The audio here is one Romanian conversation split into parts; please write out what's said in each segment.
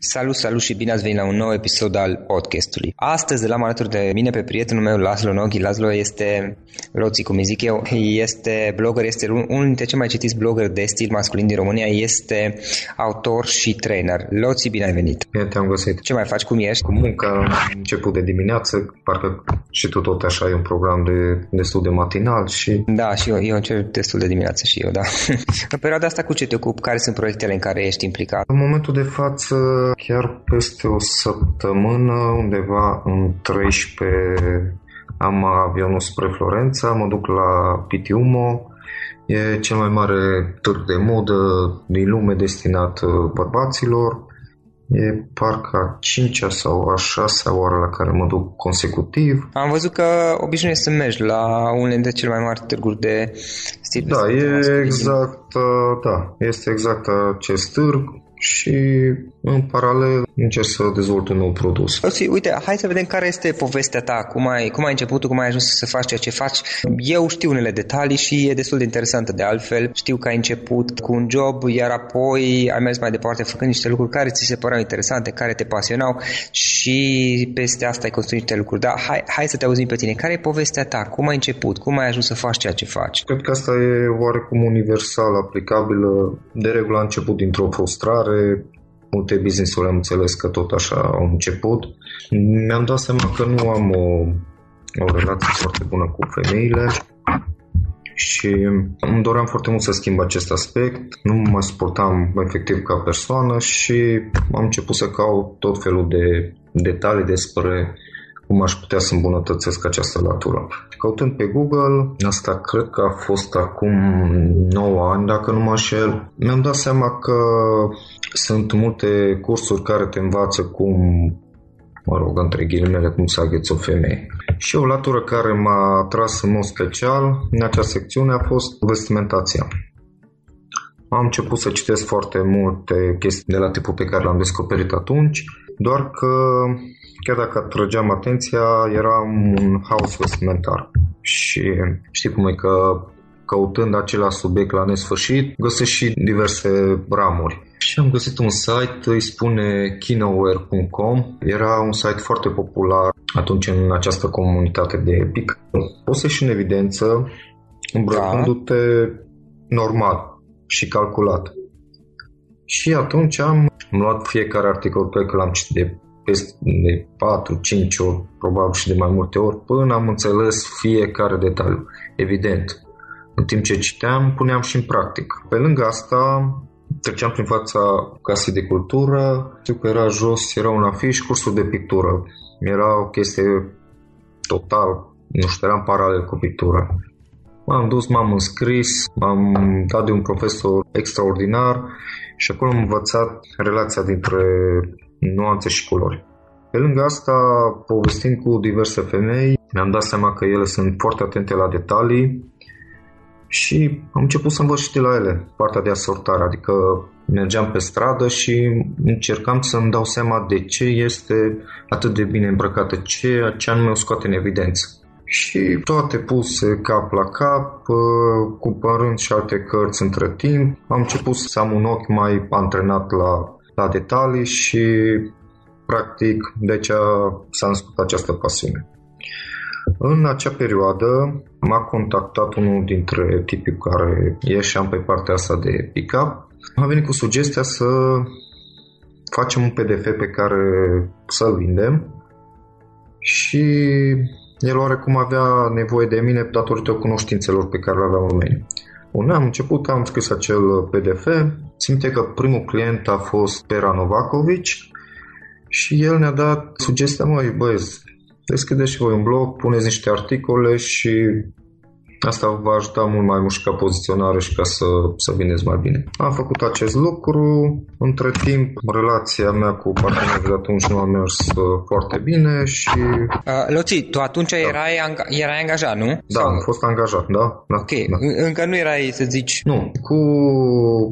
Salut, salut și bine ați venit la un nou episod al podcastului. Astăzi de la alături de mine pe prietenul meu Laszlo Noghi. Laszlo este, Roții cum îi zic eu, este blogger, este unul dintre cei mai citiți blogger de stil masculin din România, este autor și trainer. Loții, bine ai venit! Bine te-am găsit! Ce mai faci? Cum ești? Cu munca, început de dimineață, parcă și tu tot așa ai un program de, destul de matinal și... Da, și eu, eu încep destul de dimineață și eu, da. în perioada asta cu ce te ocupi? Care sunt proiectele în care ești implicat? În momentul de față chiar peste o săptămână, undeva în 13 am avionul spre Florența, mă duc la Pitiumo, e cel mai mare târg de modă din lume destinat uh, bărbaților. E parcă a cincea sau a șasea oară la care mă duc consecutiv. Am văzut că obișnuiești să mergi la unele dintre cele mai mari târguri de stil. Da, e exact, uh, da, este exact acest târg și în paralel încerc să dezvolt un nou produs. Osi, uite, hai să vedem care este povestea ta, cum ai, cum ai început, cum ai ajuns să faci ceea ce faci. Eu știu unele detalii și e destul de interesantă de altfel. Știu că ai început cu un job, iar apoi ai mers mai departe făcând niște lucruri care ți se păreau interesante, care te pasionau și peste asta ai construit niște lucruri. Dar hai, hai să te auzim pe tine. Care e povestea ta? Cum ai început? Cum ai ajuns să faci ceea ce faci? Cred că asta e oarecum universal, aplicabilă. De regulă a început dintr-o frustrare, multe business-uri am înțeles că tot așa au început. Mi-am dat seama că nu am o, o relație foarte bună cu femeile și îmi doream foarte mult să schimb acest aspect. Nu mă suportam efectiv ca persoană și am început să caut tot felul de detalii despre cum aș putea să îmbunătățesc această latură. Căutând pe Google, asta cred că a fost acum 9 ani, dacă nu mă înșel, mi-am dat seama că sunt multe cursuri care te învață cum mă rog, între ghilimele, cum să agheți o femeie. Și o latură care m-a atras în mod special în acea secțiune a fost vestimentația. Am început să citesc foarte multe chestii de la tipul pe care l-am descoperit atunci, doar că chiar dacă atrăgeam atenția, era un haos vestimentar. Și știi cum e că căutând același subiect la nesfârșit, găsești și diverse ramuri. Și am găsit un site, îi spune kinoware.com. Era un site foarte popular atunci în această comunitate de pic. Poți să ieși în evidență îmbrăcându-te da. normal și calculat. Și atunci am, am luat fiecare articol pe care l-am citit de peste de 4-5 ori, probabil și de mai multe ori, până am înțeles fiecare detaliu. Evident, în timp ce citeam, puneam și în practic. Pe lângă asta, treceam prin fața casei de cultură, știu că era jos, era un afiș, cursul de pictură. Era o chestie total, nu știu, eram paralel cu pictura. M-am dus, m-am înscris, m-am dat de un profesor extraordinar și acolo am învățat relația dintre nuanțe și culori. Pe lângă asta, povestind cu diverse femei, mi-am dat seama că ele sunt foarte atente la detalii și am început să învăț și de la ele partea de asortare, adică mergeam pe stradă și încercam să-mi dau seama de ce este atât de bine îmbrăcată, ce, ce anume o scoate în evidență. Și toate puse cap la cap, cumpărând și alte cărți între timp, am început să am un ochi mai antrenat la, la detalii și practic de aceea s-a născut această pasiune. În acea perioadă m-a contactat unul dintre tipii care ieșeam pe partea asta de pick-up. A venit cu sugestia să facem un PDF pe care să-l vindem și el oarecum avea nevoie de mine datorită cunoștințelor pe care le aveam în mine. Bun, am început, am scris acel PDF. Simte că primul client a fost Pera Novakovic și el ne-a dat sugestia, măi, băieți, deschideți și voi un blog, puneți niște articole și Asta va ajuta mult mai mult și ca poziționare și ca să, să vindeți mai bine. Am făcut acest lucru. Între timp, relația mea cu partenerul de atunci nu a mers uh, foarte bine și... Uh, Loți, tu atunci da. erai, anga- erai angajat, nu? Da, Sau... am fost angajat, da. da ok, da. încă nu erai, să zici... Nu, cu,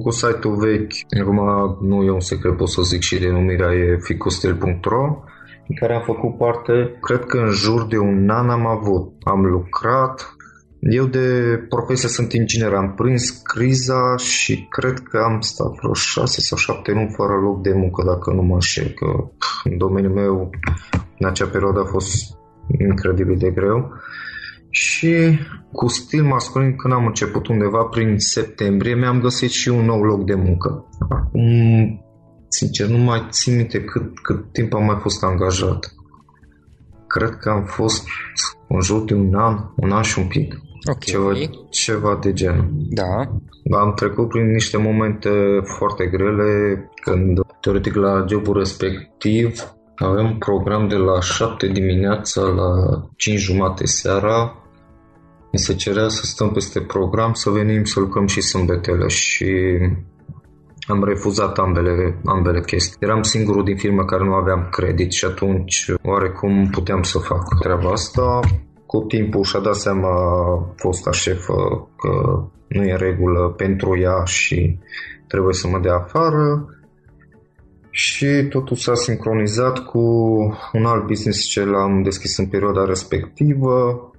cu site-ul vechi, acum nu e un secret, pot să zic și denumirea e ficustel.ro în care am făcut parte, cred că în jur de un an am avut. Am lucrat, eu de profesie sunt inginer, am prins criza și cred că am stat vreo șase sau șapte luni fără loc de muncă, dacă nu mă înșel, că în domeniul meu în acea perioadă a fost incredibil de greu. Și cu stil masculin, când am început undeva prin septembrie, mi-am găsit și un nou loc de muncă. Acum, sincer, nu mai țin minte cât, cât timp am mai fost angajat. Cred că am fost în jur de un an, un an și un pic. Okay. Ceva, ceva de gen. Da. Am trecut prin niște momente foarte grele când, teoretic, la jobul respectiv avem un program de la 7 dimineața la 5 jumate seara. Mi se cerea să stăm peste program, să venim să lucrăm și sâmbetele și am refuzat ambele, ambele chestii. Eram singurul din firmă care nu aveam credit și atunci oarecum puteam să fac treaba asta. Cu timpul și-a dat seama fosta șefă că nu e în regulă pentru ea și trebuie să mă dea afară. Și totul s-a sincronizat cu un alt business ce l-am deschis în perioada respectivă.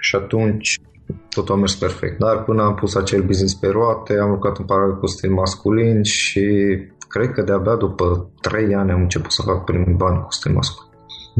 Și atunci totul a mers perfect. Dar până am pus acel business pe roate, am lucrat în paralel cu stil masculin și cred că de-abia după 3 ani am început să fac primii bani cu stil masculin.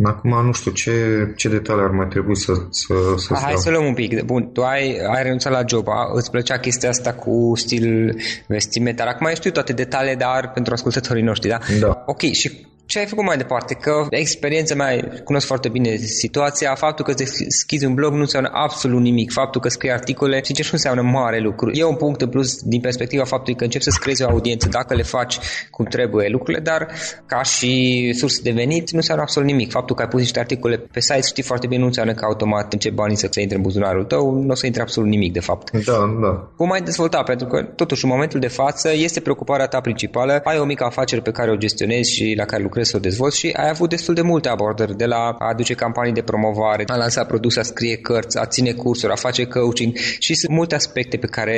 Acum nu știu ce, ce detalii ar mai trebui să, să, să Hai să luăm un pic. Bun, tu ai, ai renunțat la job, a? îți plăcea chestia asta cu stil vestimentar. Acum mai știu toate detaliile, dar pentru ascultătorii noștri, da? Da. Ok, și ce ai făcut mai departe? Că experiența mea, cunosc foarte bine situația, faptul că deschizi un blog nu înseamnă absolut nimic. Faptul că scrii articole, sincer, nu înseamnă mare lucru. E un punct în plus din perspectiva faptului că începi să creezi o audiență dacă le faci cum trebuie lucrurile, dar ca și sursă de venit nu înseamnă absolut nimic. Faptul că ai pus niște articole pe site, știi foarte bine, nu înseamnă că automat încep banii să se intre în buzunarul tău, nu o să intre absolut nimic, de fapt. Da, da. Cum ai dezvolta? Pentru că, totuși, în momentul de față, este preocuparea ta principală. Ai o mică afacere pe care o gestionezi și la care lucrezi lucrezi să o dezvolți și ai avut destul de multe abordări, de la a aduce campanii de promovare, a lansa produse, a scrie cărți, a ține cursuri, a face coaching și sunt multe aspecte pe care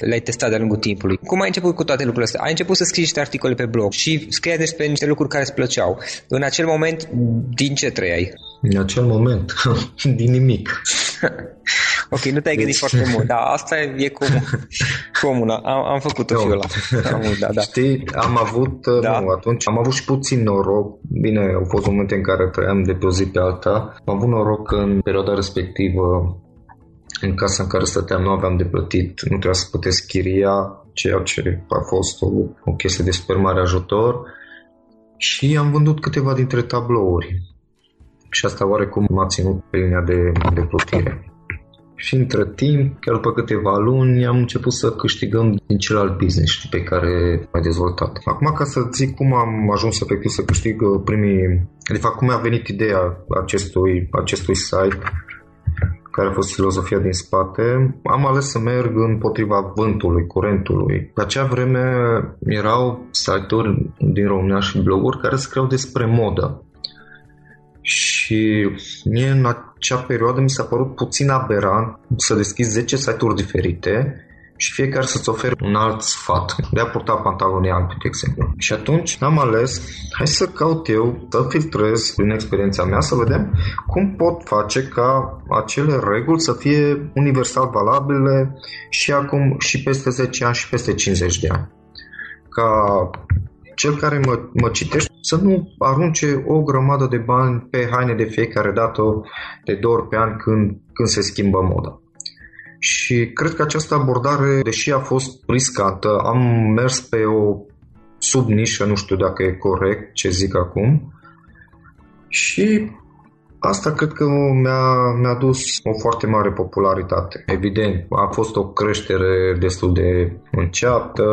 le-ai testat de-a lungul timpului. Cum ai început cu toate lucrurile astea? Ai început să scrii niște articole pe blog și scrie despre niște lucruri care îți plăceau. În acel moment, din ce trăiai? În acel moment, din nimic. ok, nu te-ai gândit deci... foarte mult, dar asta e comun, comună. Am, am făcut-o no. și eu la. Am, da, da. Știi, am avut, da. nu, atunci am avut și puțin noroc. Bine, au fost momente în care trăiam de pe o zi pe alta. Am avut noroc în perioada respectivă în casa în care stăteam nu aveam de plătit, nu trebuia să plătesc chiria, ceea ce a fost o, o chestie de super mare ajutor și am vândut câteva dintre tablouri și asta oarecum m-a ținut pe linia de, de plutire. Și între timp, chiar după câteva luni, am început să câștigăm din celălalt business știi, pe care am dezvoltat. Acum, ca să zic cum am ajuns efectiv să câștig uh, primii... De fapt, cum a venit ideea acestui, acestui site, care a fost filozofia din spate, am ales să merg împotriva vântului, curentului. Pe acea vreme erau site-uri din România și bloguri care scriau despre modă. Și mie în acea perioadă mi s-a părut puțin aberant să deschizi 10 site-uri diferite și fiecare să-ți ofere un alt sfat. De a purta pantaloni albi, de exemplu. Și atunci am ales, hai să caut eu, să filtrez prin experiența mea, să vedem cum pot face ca acele reguli să fie universal valabile și acum și peste 10 ani și peste 50 de ani. Ca cel care mă, mă citește să nu arunce o grămadă de bani pe haine de fiecare dată, de două ori pe an când, când se schimbă moda. Și cred că această abordare, deși a fost riscată, am mers pe o subnișă, nu știu dacă e corect ce zic acum, și Asta cred că mi-a, mi-a dus o foarte mare popularitate. Evident, a fost o creștere destul de înceată,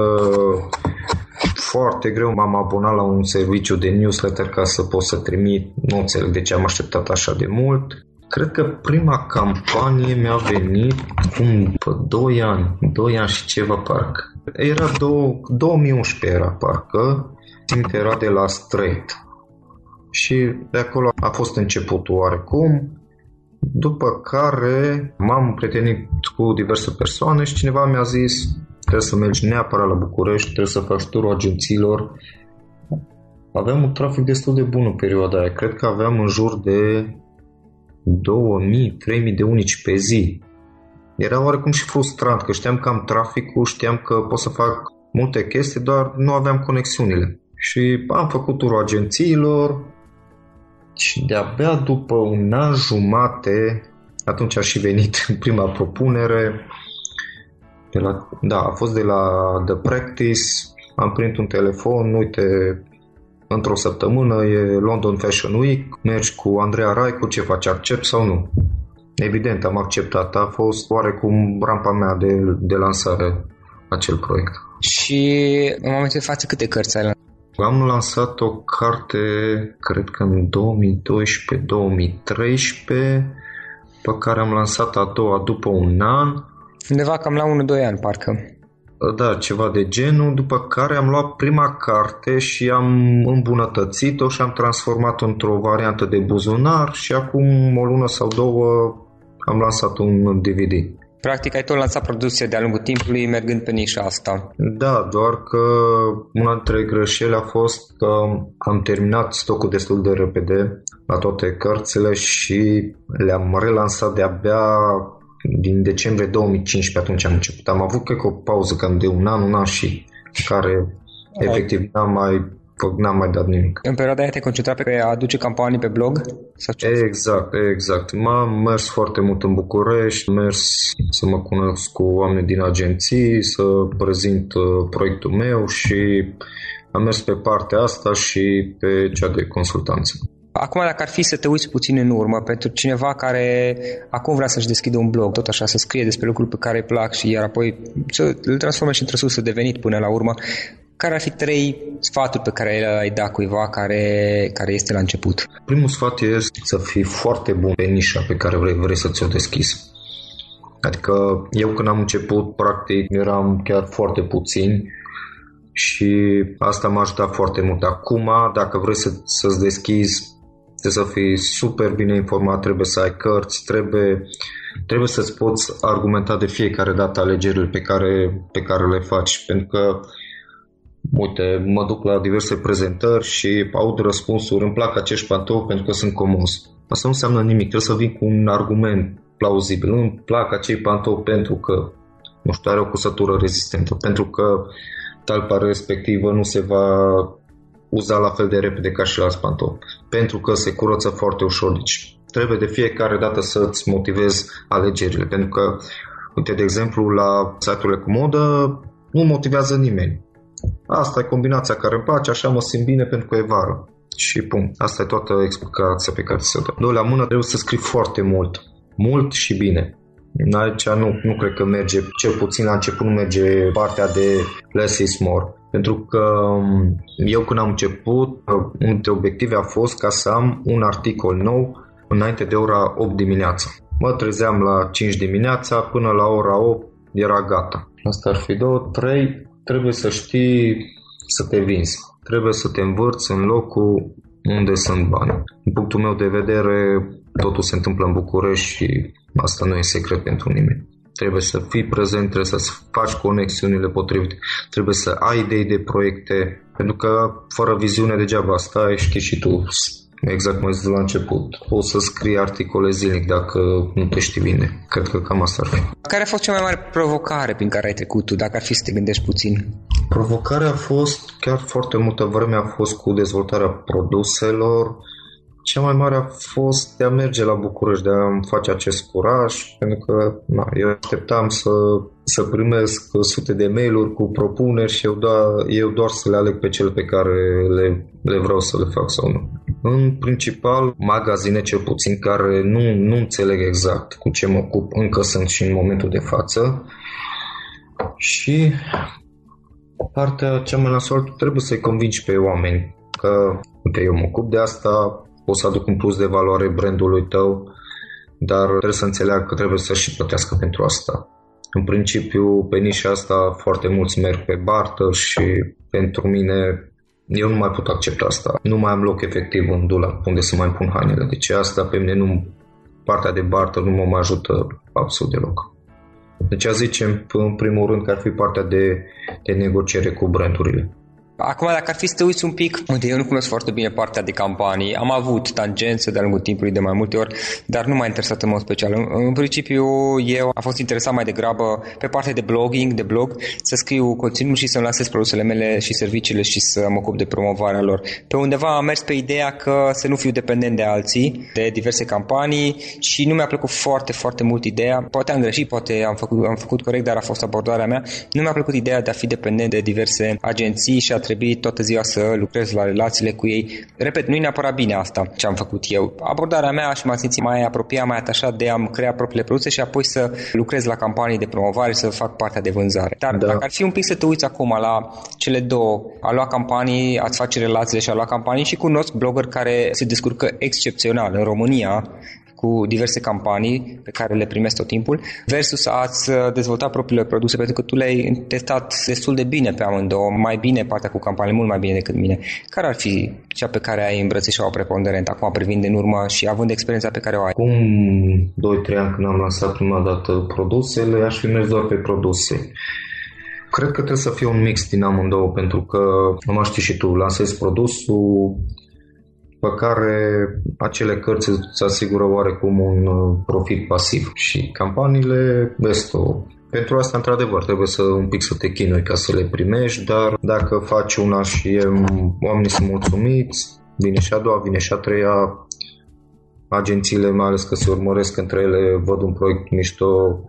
foarte greu m-am abonat la un serviciu de newsletter ca să pot să trimit, nu înțeleg de ce am așteptat așa de mult. Cred că prima campanie mi-a venit cum după 2 ani, 2 ani și ceva parcă. Era două, 2011 era parcă, simt era de la Straight. Și de acolo a fost începutul oarecum, după care m-am prietenit cu diverse persoane și cineva mi-a zis trebuie să mergi neapărat la București, trebuie să faci turul agențiilor. Aveam un trafic destul de bun în perioada aia. Cred că aveam în jur de 2000-3000 de unici pe zi. Era oarecum și frustrant, că știam că am traficul, știam că pot să fac multe chestii, doar nu aveam conexiunile. Și am făcut turul agențiilor și de-abia după un an jumate, atunci a și venit prima propunere, de la, da, a fost de la The Practice, am primit un telefon, uite, într-o săptămână e London Fashion Week, mergi cu Andreea Raicu, ce faci, accept sau nu? Evident, am acceptat, a fost oarecum rampa mea de, de lansare acel proiect. Și în momentul de față câte cărți ai lansat? Am lansat o carte, cred că în 2012-2013, pe care am lansat a doua după un an Undeva cam la 1-2 ani, parcă. Da, ceva de genul, după care am luat prima carte și am îmbunătățit-o și am transformat-o într-o variantă de buzunar și acum o lună sau două am lansat un DVD. Practic ai tot lansat produse de-a lungul timpului mergând pe nișa asta. Da, doar că una dintre greșeli a fost că am terminat stocul destul de repede la toate cărțile și le-am relansat de-abia din decembrie 2015, atunci am început. Am avut, cred că, o pauză cam de un an, un an și care efectiv n-am mai n-am mai dat nimic. În perioada aia te concentrat pe a aduce campanii pe blog? Sau ce? Exact, exact. M-am mers foarte mult în București, am mers să mă cunosc cu oameni din agenții, să prezint uh, proiectul meu și am mers pe partea asta și pe cea de consultanță. Acum, dacă ar fi să te uiți puțin în urmă pentru cineva care acum vrea să-și deschidă un blog, tot așa, să scrie despre lucruri pe care îi plac și iar apoi să îl transforme și într-o sursă de venit până la urmă, care ar fi trei sfaturi pe care le-ai da cuiva care, care este la început? Primul sfat este să fii foarte bun pe nișa pe care vrei, vrei să ți-o deschizi. Adică eu când am început, practic, eram chiar foarte puțin și asta m-a ajutat foarte mult. Acum, dacă vrei să, să-ți deschizi, trebuie să fii super bine informat, trebuie să ai cărți, trebuie, trebuie să-ți poți argumenta de fiecare dată alegerile pe care, pe care le faci. Pentru că uite, mă duc la diverse prezentări și aud răspunsuri, îmi plac acești pantofi pentru că sunt comos. Asta nu înseamnă nimic, trebuie să vin cu un argument plauzibil. Îmi plac acei pantofi pentru că, nu știu, are o cusătură rezistentă, pentru că talpa respectivă nu se va uza la fel de repede ca și la alți pantofi, pentru că se curăță foarte ușor. Deci trebuie de fiecare dată să-ți motivezi alegerile, pentru că, uite, de exemplu, la site-urile cu modă nu motivează nimeni Asta e combinația care îmi place, așa mă simt bine pentru că e vară. Și pum, asta e toată explicația pe care se dă. Doi la mână trebuie să scrii foarte mult. Mult și bine. Aici nu, nu cred că merge, cel puțin la început nu merge partea de less is more. Pentru că um, eu când am început, unul dintre obiective a fost ca să am un articol nou înainte de ora 8 dimineața. Mă trezeam la 5 dimineața, până la ora 8 era gata. Asta ar fi două, trei, trebuie să știi să te vinzi. Trebuie să te învârți în locul unde sunt bani. Din punctul meu de vedere, totul se întâmplă în București și asta nu e secret pentru nimeni. Trebuie să fii prezent, trebuie să faci conexiunile potrivite, trebuie să ai idei de proiecte, pentru că fără viziune degeaba stai și și tu Exact cum ai zis la început. O să scrii articole zilnic dacă nu te știi bine. Cred că cam asta ar fi. Care a fost cea mai mare provocare prin care ai trecut tu, dacă ar fi să te gândești puțin? Provocarea a fost, chiar foarte multă vreme a fost cu dezvoltarea produselor, cea mai mare a fost de a merge la București, de a face acest curaj, pentru că na, eu așteptam să, să primesc sute de mail-uri cu propuneri și eu doar, eu doar să le aleg pe cele pe care le, le vreau să le fac sau nu. În principal, magazine cel puțin care nu, nu înțeleg exact cu ce mă ocup, încă sunt și în momentul de față. Și partea cea mai nasoală, trebuie să-i convingi pe oameni că, uite, eu mă ocup de asta, poți să aduc un plus de valoare brandului tău, dar trebuie să înțeleagă că trebuie să și plătească pentru asta. În principiu, pe nișa asta foarte mulți merg pe barter și pentru mine eu nu mai pot accepta asta. Nu mai am loc efectiv în dulap unde să mai pun hainele. Deci asta pe mine nu, partea de barter nu mă mai ajută absolut deloc. Deci a zice în primul rând că ar fi partea de, de negociere cu brandurile. Acum, dacă ar fi să te uiți un pic, uite, eu nu cunosc foarte bine partea de campanii, am avut tangențe de-a lungul timpului de mai multe ori, dar nu m-a interesat în mod special. În, în principiu, eu am fost interesat mai degrabă pe partea de blogging, de blog, să scriu conținut și să-mi lansez produsele mele și serviciile și să mă ocup de promovarea lor. Pe undeva am mers pe ideea că să nu fiu dependent de alții, de diverse campanii și nu mi-a plăcut foarte, foarte mult ideea. Poate am greșit, poate am făcut, am făcut corect, dar a fost abordarea mea. Nu mi-a plăcut ideea de a fi dependent de diverse agenții și a trebui toată ziua să lucrez la relațiile cu ei. Repet, nu e neapărat bine asta ce am făcut eu. Abordarea mea și m-am simțit mai apropiat, mai atașat de a-mi crea propriile produse și apoi să lucrez la campanii de promovare, să fac partea de vânzare. Dar da. dacă ar fi un pic să te uiți acum la cele două, a lua campanii, a-ți face relațiile și a lua campanii și cunosc blogger care se descurcă excepțional în România cu diverse campanii pe care le primesc tot timpul, versus ați dezvoltat propriile produse, pentru că tu le-ai testat destul de bine pe amândouă, mai bine partea cu campanii, mult mai bine decât mine. Care ar fi cea pe care ai îmbrățișat-o preponderent acum privind în urmă și având experiența pe care o ai? Acum 2-3 ani când am lansat prima dată produsele, aș fi mers doar pe produse. Cred că trebuie să fie un mix din amândouă, pentru că, nu știi și tu, lansezi produsul pe care acele cărți îți asigură oarecum un uh, profit pasiv și campaniile, vestul, pentru asta, într-adevăr, trebuie să un pic să te chinui ca să le primești, dar dacă faci una și e, oamenii sunt mulțumiți, vine și a doua, vine și a treia, agențiile, mai ales că se urmăresc între ele, văd un proiect mișto,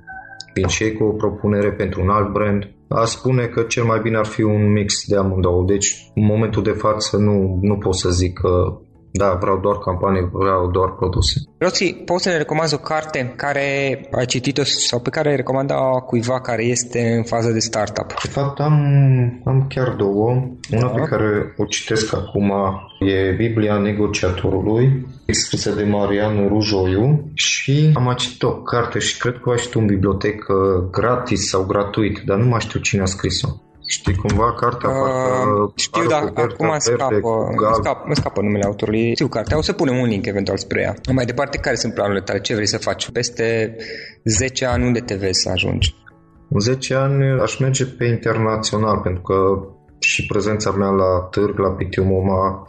vin și ei cu o propunere pentru un alt brand. A spune că cel mai bine ar fi un mix de amândouă. Deci, în momentul de față, nu, nu pot să zic că da, vreau doar campanii, vreau doar produse. Roții, poți să ne recomanzi o carte care ai citit-o sau pe care ai recomanda cuiva care este în fază de startup? De fapt, am, am chiar două. Una da. pe care o citesc acum e Biblia negociatorului, scrisă de Marian Rujoiu și am mai citit o carte și cred că o citit în bibliotecă gratis sau gratuit, dar nu mai știu cine a scris-o. Știi cumva cartea uh, Știu, dar acum îmi scapă, scap, îmi scapă numele autorului. Știu cartea, o să punem un link eventual spre ea. Mai departe, care sunt planurile tale? Ce vrei să faci? Peste 10 ani unde te vezi să ajungi? În 10 ani aș merge pe internațional, pentru că și prezența mea la târg, la Pitium m-a,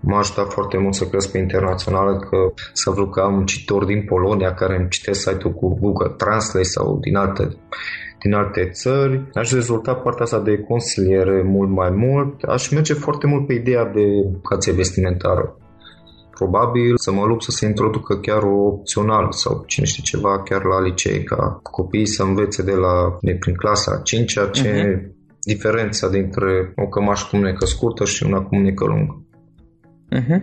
m-a ajutat foarte mult să cresc pe internațional, că să vreau că am cititori din Polonia care îmi citesc site-ul cu Google Translate sau din alte din alte țări. Aș dezvolta partea asta de consiliere mult mai mult. Aș merge foarte mult pe ideea de educație vestimentară. Probabil să mă lupt să se introducă chiar o opțional sau cine știe ceva chiar la licee, ca copiii să învețe de la de prin clasa 5 ce uh-huh. diferența dintre o cămașă cu mânecă scurtă și una cu mânecă lungă. Uh-huh.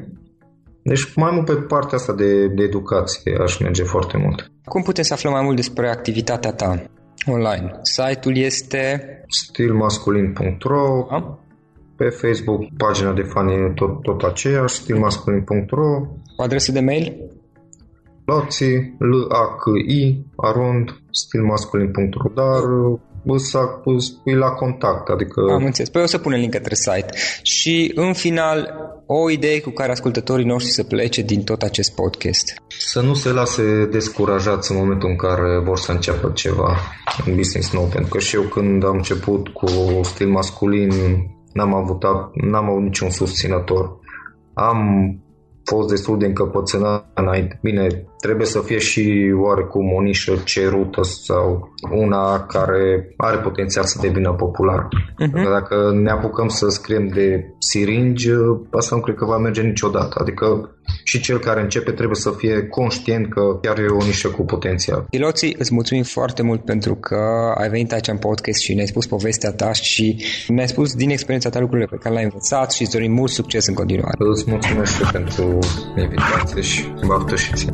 Deci mai mult pe partea asta de, de educație aș merge foarte mult. Cum putem să aflăm mai mult despre activitatea ta? Online. Site-ul este stilmasculin.ro A? Pe Facebook, pagina de fan e tot, tot aceeași, stilmasculin.ro O adresă de mail? Loții, l a c i arond, stilmasculin.ro Dar pui la contact, adică... Am înțeles. Păi o să punem link către site. Și în final, o idee cu care ascultătorii noștri să plece din tot acest podcast. Să nu se lase descurajați în momentul în care vor să înceapă ceva în business nou, pentru că și eu când am început cu stil masculin n-am avut, n-am avut niciun susținător. Am fost destul de încăpățânat înainte. Bine, trebuie să fie și oarecum o nișă cerută sau una care are potențial să devină popular. Uh-huh. Dacă ne apucăm să scriem de siringi, asta nu cred că va merge niciodată. Adică și cel care începe trebuie să fie conștient că chiar e o nișă cu potențial. Piloții, îți mulțumim foarte mult pentru că ai venit aici în podcast și ne-ai spus povestea ta și ne-ai spus din experiența ta lucrurile pe care le-ai învățat și îți dorim mult succes în continuare. Îți mulțumesc și pentru invitație și baftă și ție.